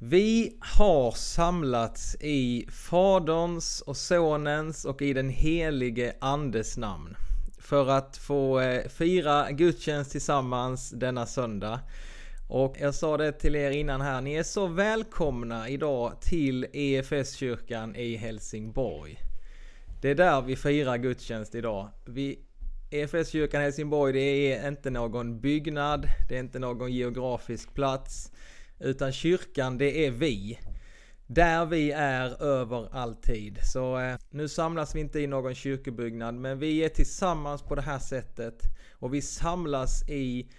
Vi har samlats i Faderns och Sonens och i den helige Andes namn för att få eh, fira gudstjänst tillsammans denna söndag. Och jag sa det till er innan här, ni är så välkomna idag till EFS-kyrkan i Helsingborg. Det är där vi firar gudstjänst idag. Vi, EFS-kyrkan Helsingborg, det är inte någon byggnad, det är inte någon geografisk plats. Utan kyrkan, det är vi. Där vi är över alltid. Så eh, nu samlas vi inte i någon kyrkobyggnad, men vi är tillsammans på det här sättet. Och vi samlas i,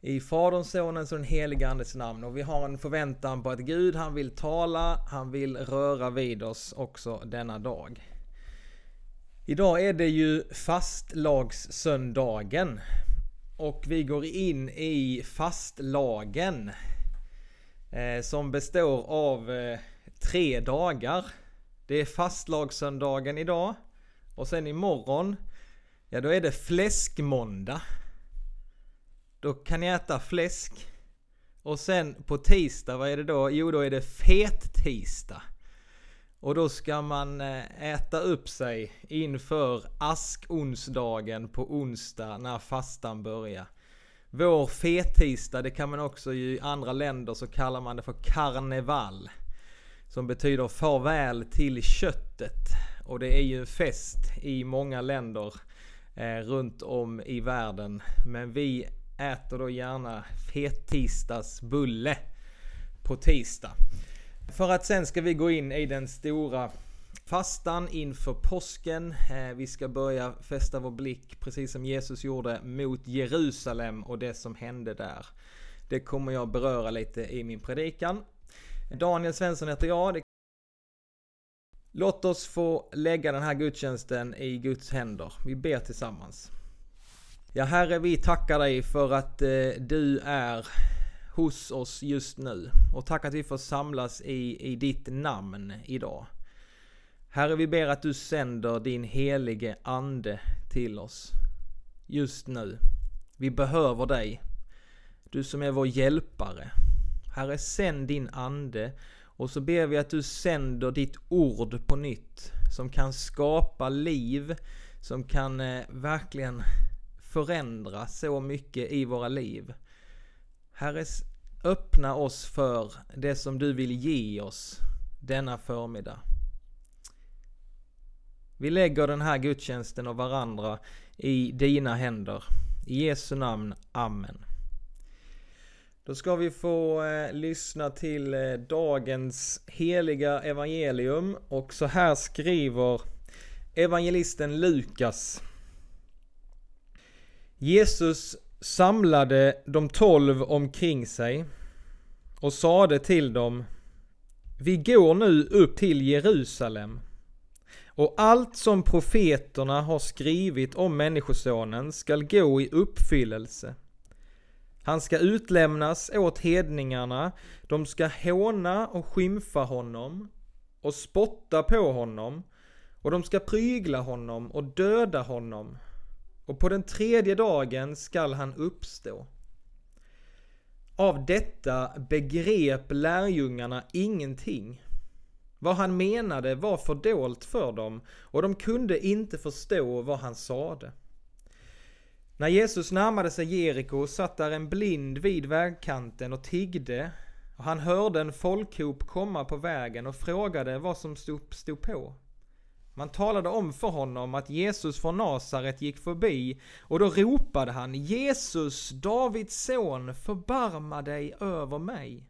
i Faderns, Sonens och den helige Andes namn. Och vi har en förväntan på att Gud, han vill tala, han vill röra vid oss också denna dag. Idag är det ju fastlagssöndagen. Och vi går in i fastlagen. Eh, som består av eh, tre dagar. Det är fastlagssöndagen idag. Och sen imorgon, ja då är det fläskmåndag. Då kan ni äta fläsk. Och sen på tisdag, vad är det då? Jo, då är det fet-tisdag. Och då ska man eh, äta upp sig inför askonsdagen på onsdag när fastan börjar. Vår fettisdag, det kan man också i andra länder så kallar man det för karneval. Som betyder farväl till köttet. Och det är ju en fest i många länder eh, runt om i världen. Men vi äter då gärna fettisdagsbulle på tisdag. För att sen ska vi gå in i den stora fastan inför påsken. Eh, vi ska börja fästa vår blick, precis som Jesus gjorde, mot Jerusalem och det som hände där. Det kommer jag beröra lite i min predikan. Daniel Svensson heter jag. Låt oss få lägga den här gudstjänsten i Guds händer. Vi ber tillsammans. Ja Herre, vi tackar dig för att eh, du är hos oss just nu. Och tack att vi får samlas i, i ditt namn idag. Herre, vi ber att du sänder din helige ande till oss just nu. Vi behöver dig. Du som är vår hjälpare. Herre, sänd din ande och så ber vi att du sänder ditt ord på nytt som kan skapa liv, som kan eh, verkligen förändra så mycket i våra liv. Herre, öppna oss för det som du vill ge oss denna förmiddag. Vi lägger den här gudstjänsten och varandra i dina händer. I Jesu namn. Amen. Då ska vi få eh, lyssna till eh, dagens heliga evangelium och så här skriver evangelisten Lukas. Jesus samlade de tolv omkring sig och sade till dem Vi går nu upp till Jerusalem och allt som profeterna har skrivit om Människosonen skall gå i uppfyllelse. Han ska utlämnas åt hedningarna, de ska håna och skymfa honom och spotta på honom och de ska prygla honom och döda honom och på den tredje dagen skall han uppstå. Av detta begrep lärjungarna ingenting. Vad han menade var fördolt för dem och de kunde inte förstå vad han sade. När Jesus närmade sig Jeriko satt där en blind vid vägkanten och tiggde och han hörde en folkhop komma på vägen och frågade vad som stod, stod på. Man talade om för honom att Jesus från Nasaret gick förbi och då ropade han Jesus, Davids son, förbarma dig över mig.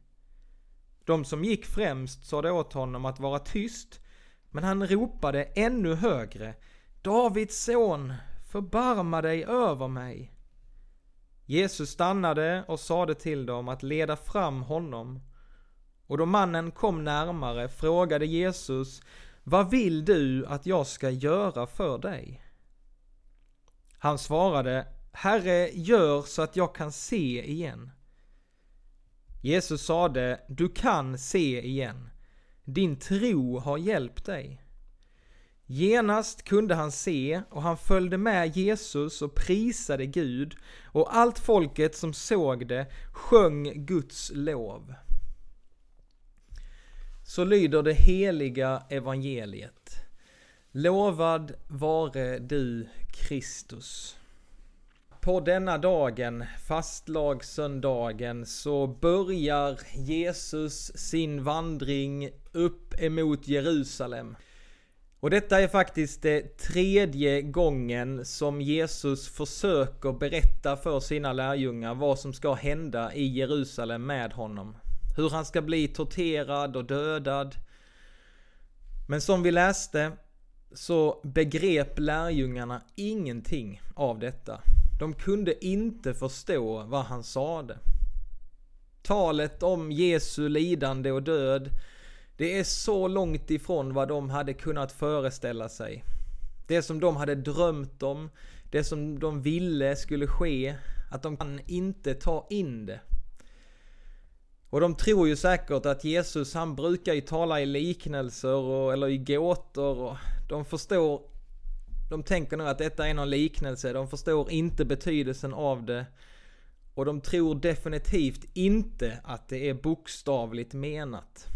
De som gick främst sade åt honom att vara tyst, men han ropade ännu högre. Davids son, förbarma dig över mig. Jesus stannade och sade till dem att leda fram honom. Och då mannen kom närmare frågade Jesus, vad vill du att jag ska göra för dig? Han svarade, Herre, gör så att jag kan se igen. Jesus sade, du kan se igen. Din tro har hjälpt dig. Genast kunde han se och han följde med Jesus och prisade Gud och allt folket som såg det sjöng Guds lov. så lyder det heliga evangeliet. Lovad vare du Kristus. På denna dagen, fastlagssöndagen, så börjar Jesus sin vandring upp emot Jerusalem. Och detta är faktiskt det tredje gången som Jesus försöker berätta för sina lärjungar vad som ska hända i Jerusalem med honom. Hur han ska bli torterad och dödad. Men som vi läste så begrep lärjungarna ingenting av detta. De kunde inte förstå vad han sade. Talet om Jesu lidande och död, det är så långt ifrån vad de hade kunnat föreställa sig. Det som de hade drömt om, det som de ville skulle ske, att de kan inte ta in det. Och de tror ju säkert att Jesus han brukar ju tala i liknelser och, eller i gåtor och de förstår, de tänker nog att detta är någon liknelse, de förstår inte betydelsen av det. Och de tror definitivt inte att det är bokstavligt menat.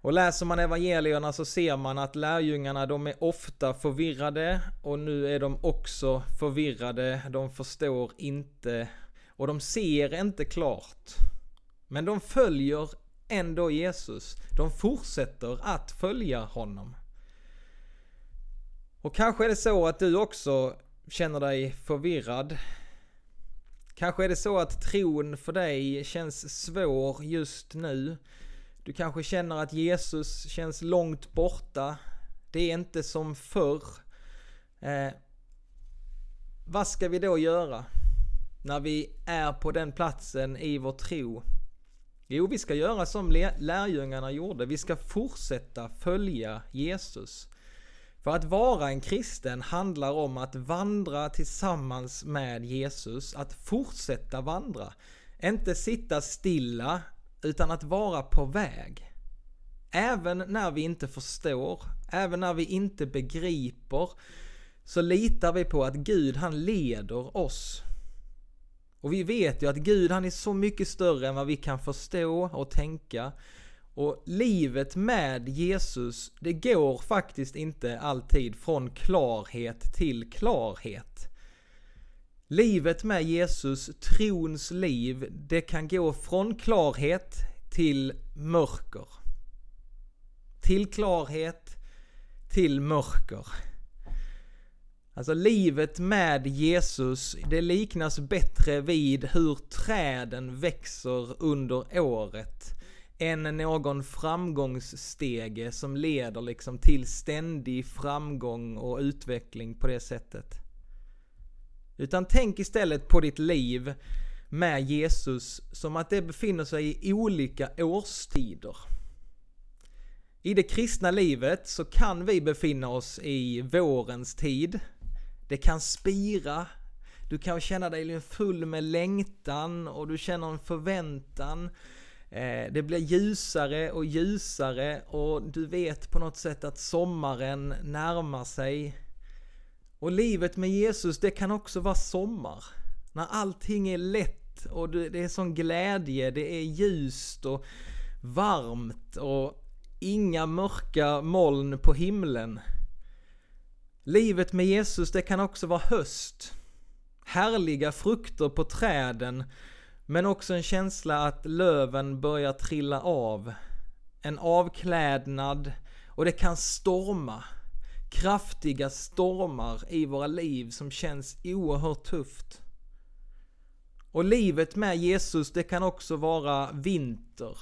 Och läser man evangelierna så ser man att lärjungarna de är ofta förvirrade och nu är de också förvirrade. De förstår inte och de ser inte klart. Men de följer ändå Jesus. De fortsätter att följa honom. Och kanske är det så att du också känner dig förvirrad. Kanske är det så att tron för dig känns svår just nu. Du kanske känner att Jesus känns långt borta. Det är inte som förr. Eh, vad ska vi då göra? När vi är på den platsen i vår tro Jo, vi ska göra som lärjungarna gjorde. Vi ska fortsätta följa Jesus. För att vara en kristen handlar om att vandra tillsammans med Jesus, att fortsätta vandra. Inte sitta stilla, utan att vara på väg. Även när vi inte förstår, även när vi inte begriper, så litar vi på att Gud han leder oss och vi vet ju att Gud han är så mycket större än vad vi kan förstå och tänka. Och livet med Jesus, det går faktiskt inte alltid från klarhet till klarhet. Livet med Jesus, trons liv, det kan gå från klarhet till mörker. Till klarhet till mörker. Alltså livet med Jesus, det liknas bättre vid hur träden växer under året än någon framgångsstege som leder liksom till ständig framgång och utveckling på det sättet. Utan tänk istället på ditt liv med Jesus som att det befinner sig i olika årstider. I det kristna livet så kan vi befinna oss i vårens tid, det kan spira. Du kan känna dig full med längtan och du känner en förväntan. Eh, det blir ljusare och ljusare och du vet på något sätt att sommaren närmar sig. Och livet med Jesus, det kan också vara sommar. När allting är lätt och det är sån glädje, det är ljust och varmt och inga mörka moln på himlen. Livet med Jesus, det kan också vara höst. Härliga frukter på träden, men också en känsla att löven börjar trilla av. En avklädnad och det kan storma. Kraftiga stormar i våra liv som känns oerhört tufft. Och livet med Jesus, det kan också vara vinter.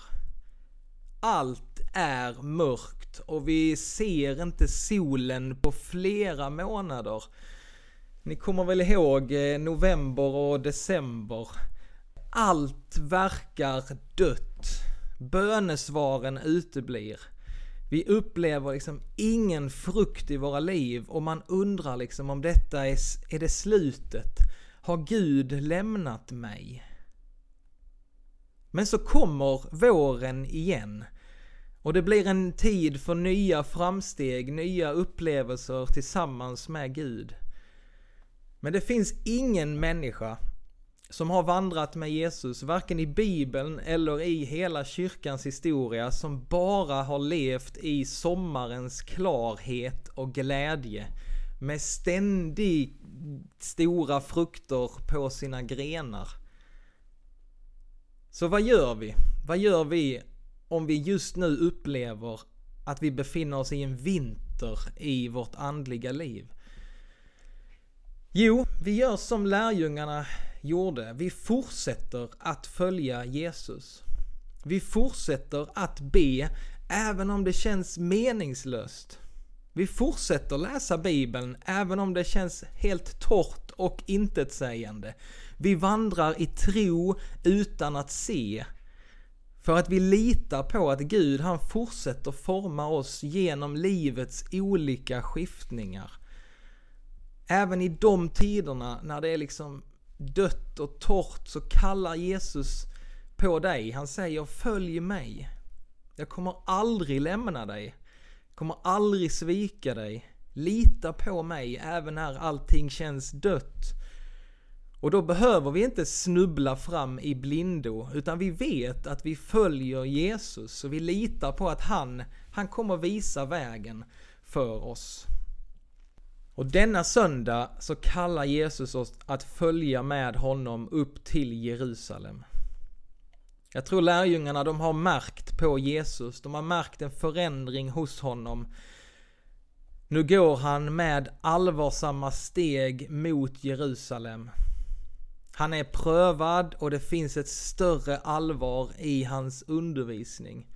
Allt är mörkt och vi ser inte solen på flera månader. Ni kommer väl ihåg eh, november och december. Allt verkar dött. Bönesvaren uteblir. Vi upplever liksom ingen frukt i våra liv och man undrar liksom om detta är, är det slutet? Har Gud lämnat mig? Men så kommer våren igen. Och det blir en tid för nya framsteg, nya upplevelser tillsammans med Gud. Men det finns ingen människa som har vandrat med Jesus, varken i Bibeln eller i hela kyrkans historia, som bara har levt i sommarens klarhet och glädje. Med ständigt stora frukter på sina grenar. Så vad gör vi? Vad gör vi om vi just nu upplever att vi befinner oss i en vinter i vårt andliga liv? Jo, vi gör som lärjungarna gjorde. Vi fortsätter att följa Jesus. Vi fortsätter att be även om det känns meningslöst. Vi fortsätter läsa Bibeln även om det känns helt torrt och intetsägande. Vi vandrar i tro utan att se. För att vi litar på att Gud han fortsätter forma oss genom livets olika skiftningar. Även i de tiderna när det är liksom dött och torrt så kallar Jesus på dig. Han säger följ mig. Jag kommer aldrig lämna dig. Jag kommer aldrig svika dig. Lita på mig även när allting känns dött. Och då behöver vi inte snubbla fram i blindo, utan vi vet att vi följer Jesus och vi litar på att han, han kommer visa vägen för oss. Och denna söndag så kallar Jesus oss att följa med honom upp till Jerusalem. Jag tror lärjungarna de har märkt på Jesus, de har märkt en förändring hos honom. Nu går han med allvarsamma steg mot Jerusalem. Han är prövad och det finns ett större allvar i hans undervisning.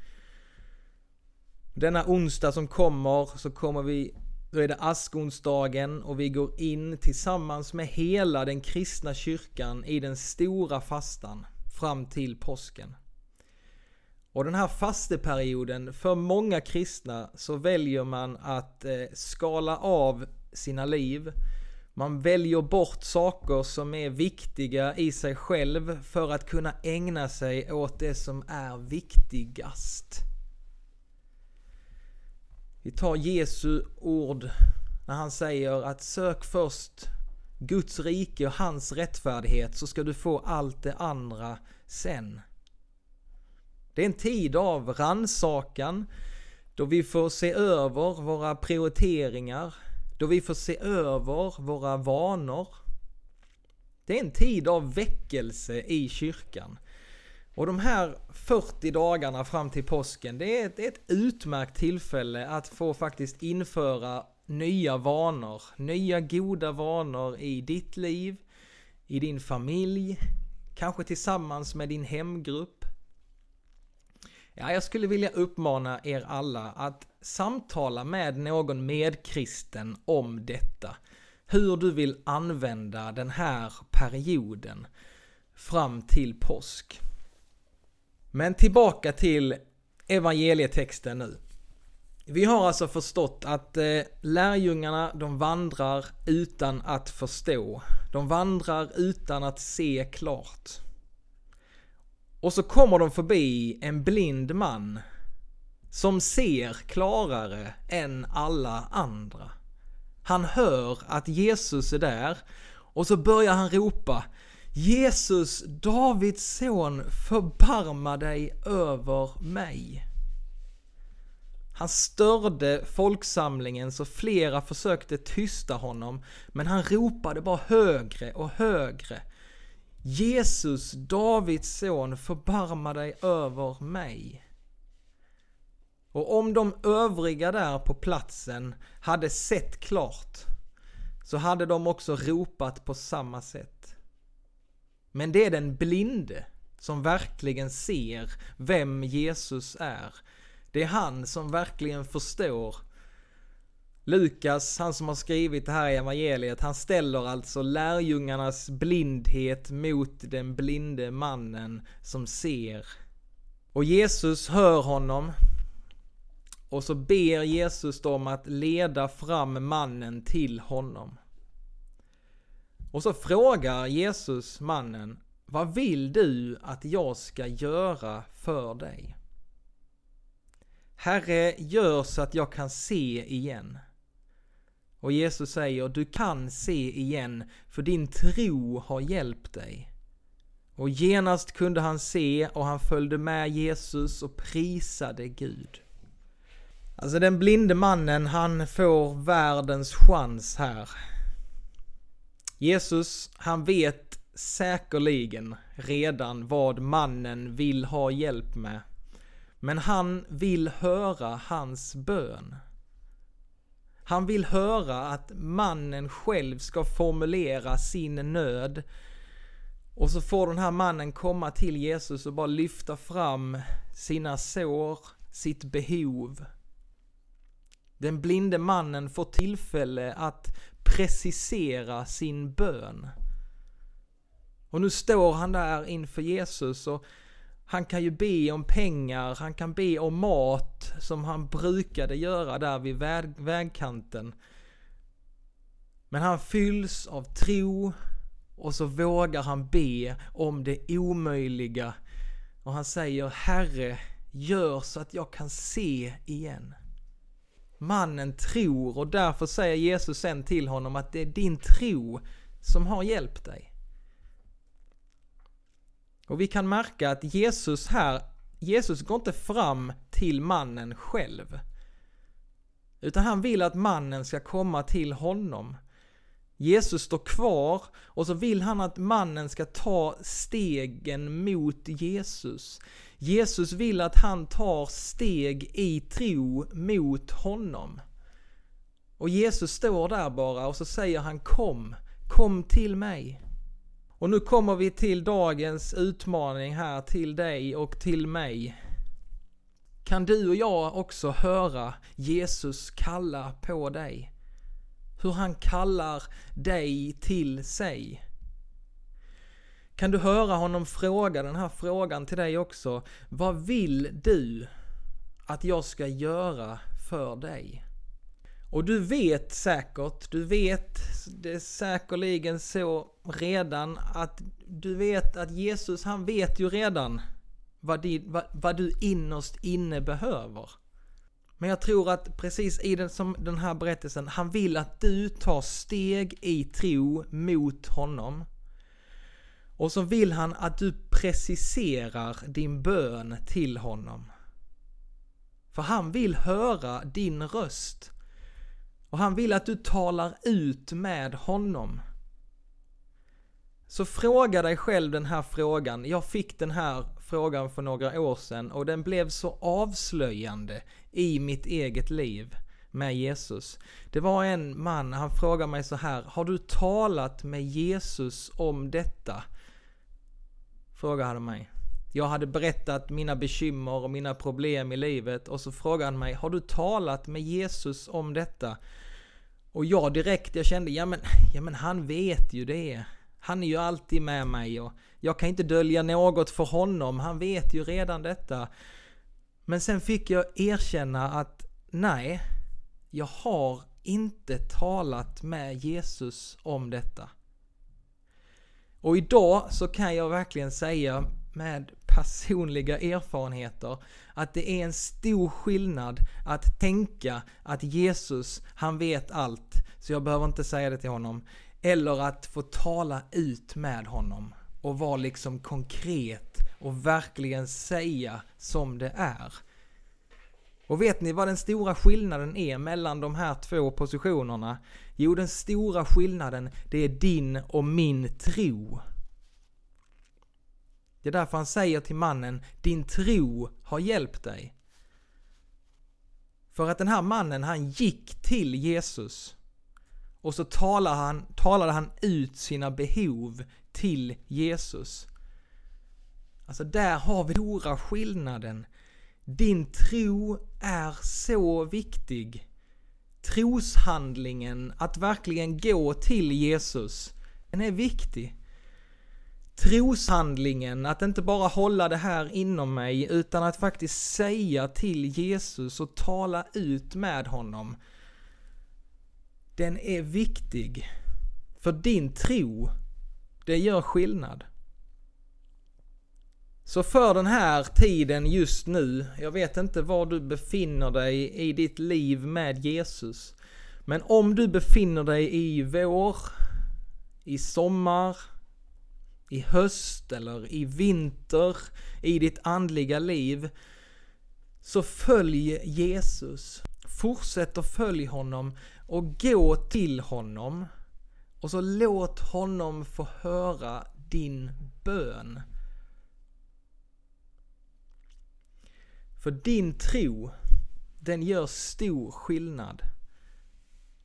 Denna onsdag som kommer så kommer vi då är det askonsdagen och vi går in tillsammans med hela den kristna kyrkan i den stora fastan fram till påsken. Och den här fasteperioden, för många kristna så väljer man att eh, skala av sina liv. Man väljer bort saker som är viktiga i sig själv för att kunna ägna sig åt det som är viktigast. Vi tar Jesu ord när han säger att sök först Guds rike och hans rättfärdighet så ska du få allt det andra sen. Det är en tid av ransakan då vi får se över våra prioriteringar, då vi får se över våra vanor. Det är en tid av väckelse i kyrkan. Och de här 40 dagarna fram till påsken, det är, ett, ett utmärkt tillfälle att få faktiskt införa nya vanor, nya goda vanor i ditt liv, i din familj, kanske tillsammans med din hemgrupp. Ja, jag skulle vilja uppmana er alla att samtala med någon medkristen om detta. Hur du vill använda den här perioden fram till påsk. Men tillbaka till evangelietexten nu. Vi har alltså förstått att eh, lärjungarna de vandrar utan att förstå. De vandrar utan att se klart. Och så kommer de förbi en blind man som ser klarare än alla andra. Han hör att Jesus är där och så börjar han ropa Jesus, Davids son, förbarma dig över mig. Han störde folksamlingen så flera försökte tysta honom, men han ropade bara högre och högre. Jesus, Davids son, förbarma dig över mig. Och om de övriga där på platsen hade sett klart, så hade de också ropat på samma sätt. Men det är den blinde som verkligen ser vem Jesus är. Det är han som verkligen förstår. Lukas, han som har skrivit det här i evangeliet, han ställer alltså lärjungarnas blindhet mot den blinde mannen som ser. Och Jesus hör honom. Och så ber Jesus dem att leda fram mannen till honom. Och så frågar Jesus mannen, vad vill du att jag ska göra för dig? Herre, gör så att jag kan se igen. Och Jesus säger, du kan se igen, för din tro har hjälpt dig. Och genast kunde han se och han följde med Jesus och prisade Gud. Alltså den blinde mannen, han får världens chans här. Jesus, han vet säkerligen redan vad mannen vill ha hjälp med. Men han vill höra hans bön. Han vill höra att mannen själv ska formulera sin nöd. Och så får den här mannen komma till Jesus och bara lyfta fram sina sår, sitt behov. Den blinde mannen får tillfälle att precisera sin bön. Och nu står han där inför Jesus och han kan ju be om pengar, han kan be om mat som han brukade göra där vid väg, vägkanten. Men han fylls av tro och så vågar han be om det omöjliga. Och han säger Herre, gör så att jag kan se igen. Mannen tror och därför säger Jesus sen till honom att det är din tro som har hjälpt dig. Och vi kan märka att Jesus här, Jesus går inte fram till mannen själv. Utan han vill att mannen ska komma till honom. Jesus står kvar och så vill han att mannen ska ta stegen mot Jesus. Jesus vill att han tar steg i tro mot honom. Och Jesus står där bara och så säger han kom, kom till mig. Och nu kommer vi till dagens utmaning här till dig och till mig. Kan du och jag också höra Jesus kalla på dig? Hur han kallar dig till sig. Kan du höra honom fråga den här frågan till dig också? Vad vill du att jag ska göra för dig? Och du vet säkert, du vet det är säkerligen så redan att du vet att Jesus han vet ju redan vad, din, vad, vad du innerst inne behöver. Men jag tror att precis i den, som den här berättelsen, han vill att du tar steg i tro mot honom. Och så vill han att du preciserar din bön till honom. För han vill höra din röst. Och han vill att du talar ut med honom. Så fråga dig själv den här frågan. Jag fick den här frågan för några år sedan och den blev så avslöjande i mitt eget liv med Jesus. Det var en man, han frågade mig så här, har du talat med Jesus om detta? Frågade han mig. Jag hade berättat mina bekymmer och mina problem i livet och så frågade han mig, har du talat med Jesus om detta? Och jag direkt, jag kände, ja men, ja men han vet ju det. Han är ju alltid med mig och jag kan inte dölja något för honom, han vet ju redan detta. Men sen fick jag erkänna att nej, jag har inte talat med Jesus om detta. Och idag så kan jag verkligen säga med personliga erfarenheter att det är en stor skillnad att tänka att Jesus, han vet allt, så jag behöver inte säga det till honom. Eller att få tala ut med honom och vara liksom konkret och verkligen säga som det är. Och vet ni vad den stora skillnaden är mellan de här två positionerna? Jo, den stora skillnaden, det är din och min tro. Det är därför han säger till mannen, din tro har hjälpt dig. För att den här mannen, han gick till Jesus. Och så talade han, talade han ut sina behov till Jesus. Alltså där har vi stora skillnaden. Din tro är så viktig. Troshandlingen, att verkligen gå till Jesus, den är viktig troshandlingen, att inte bara hålla det här inom mig, utan att faktiskt säga till Jesus och tala ut med honom. Den är viktig. För din tro, det gör skillnad. Så för den här tiden just nu, jag vet inte var du befinner dig i ditt liv med Jesus. Men om du befinner dig i vår, i sommar, i höst eller i vinter i ditt andliga liv, så följ Jesus. Fortsätt att följ honom och gå till honom och så låt honom få höra din bön. För din tro, den gör stor skillnad.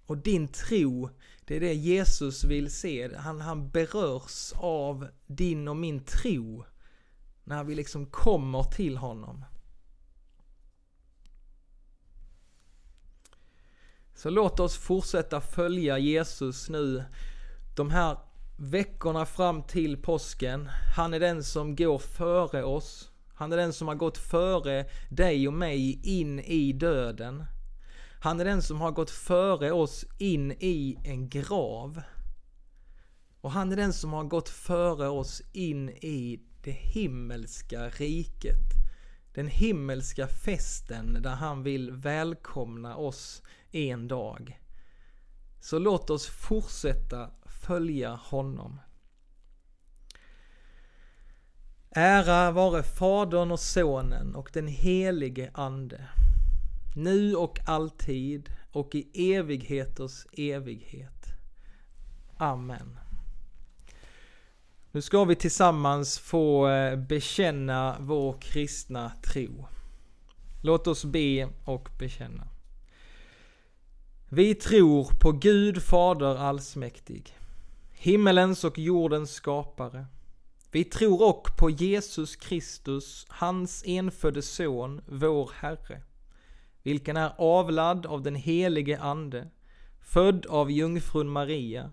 Och din tro, det är det Jesus vill se. Han, han berörs av din och min tro när vi liksom kommer till honom. Så låt oss fortsätta följa Jesus nu de här veckorna fram till påsken. Han är den som går före oss. Han är den som har gått före dig och mig in i döden. Han är den som har gått före oss in i en grav. Och han är den som har gått före oss in i det himmelska riket. Den himmelska festen där han vill välkomna oss en dag. Så låt oss fortsätta följa honom. Ära vare Fadern och Sonen och den helige Ande, nu och alltid och i evigheters evighet. Amen. Nu ska vi tillsammans få eh, bekänna vår kristna tro. Låt oss be och bekänna. Vi tror på Gud Fader allsmäktig, himmelens och jordens skapare. Vi tror också på Jesus Kristus, hans enfödde son, vår Herre, vilken är avlad av den helige Ande, född av jungfrun Maria,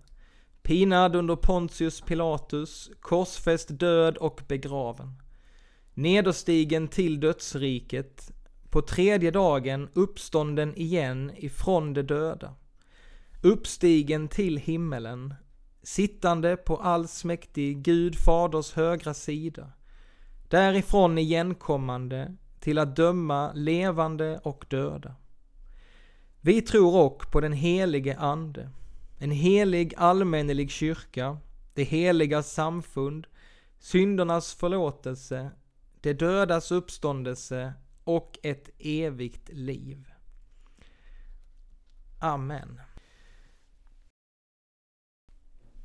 pinad under Pontius Pilatus, korsfäst död och begraven, nederstigen till dödsriket, på tredje dagen uppstånden igen ifrån de döda, uppstigen till himmelen, sittande på allsmäktig Gud faders högra sida, därifrån igenkommande till att döma levande och döda. Vi tror också på den helige Ande, en helig allmännelig kyrka, det heliga samfund, syndernas förlåtelse, det dödas uppståndelse och ett evigt liv. Amen.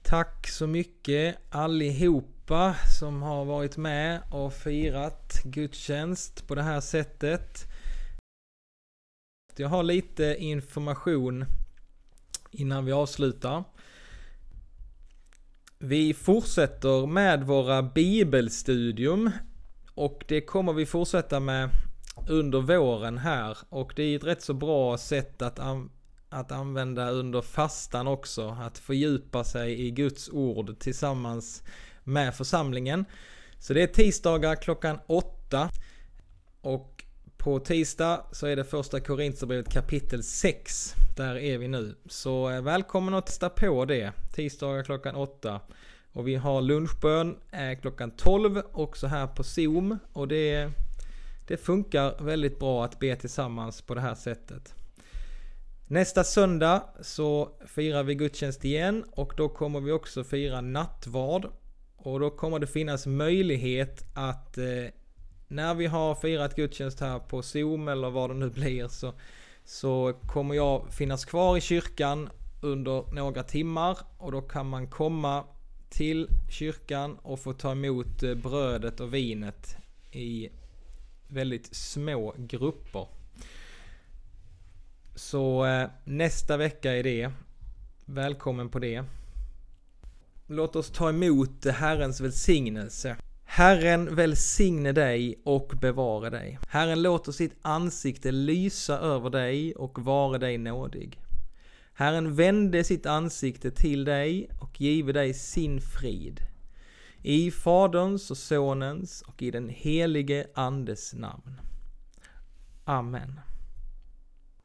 Tack så mycket allihopa som har varit med och firat gudstjänst på det här sättet. Jag har lite information innan vi avslutar. Vi fortsätter med våra bibelstudium och det kommer vi fortsätta med under våren här och det är ett rätt så bra sätt att, att använda under fastan också. Att fördjupa sig i Guds ord tillsammans med församlingen. Så det är tisdagar klockan åtta. Och på tisdag så är det första Korintierbrevet kapitel 6. Där är vi nu. Så eh, välkommen att testa på det. Tisdagar klockan åtta. Och vi har lunchbön eh, klockan 12 också här på Zoom. Och det det funkar väldigt bra att be tillsammans på det här sättet. Nästa söndag så firar vi gudstjänst igen och då kommer vi också fira nattvard. Och då kommer det finnas möjlighet att eh, när vi har firat gudstjänst här på Zoom eller vad det nu blir så, så kommer jag finnas kvar i kyrkan under några timmar och då kan man komma till kyrkan och få ta emot eh, brödet och vinet i väldigt små grupper. Så eh, nästa vecka är det. Välkommen på det. Låt oss ta emot Herrens välsignelse. Herren välsigne dig och bevara dig. Herren låter sitt ansikte lysa över dig och vara dig nådig. Herren vände sitt ansikte till dig och give dig sin frid. I Faderns och Sonens och i den helige Andes namn. Amen.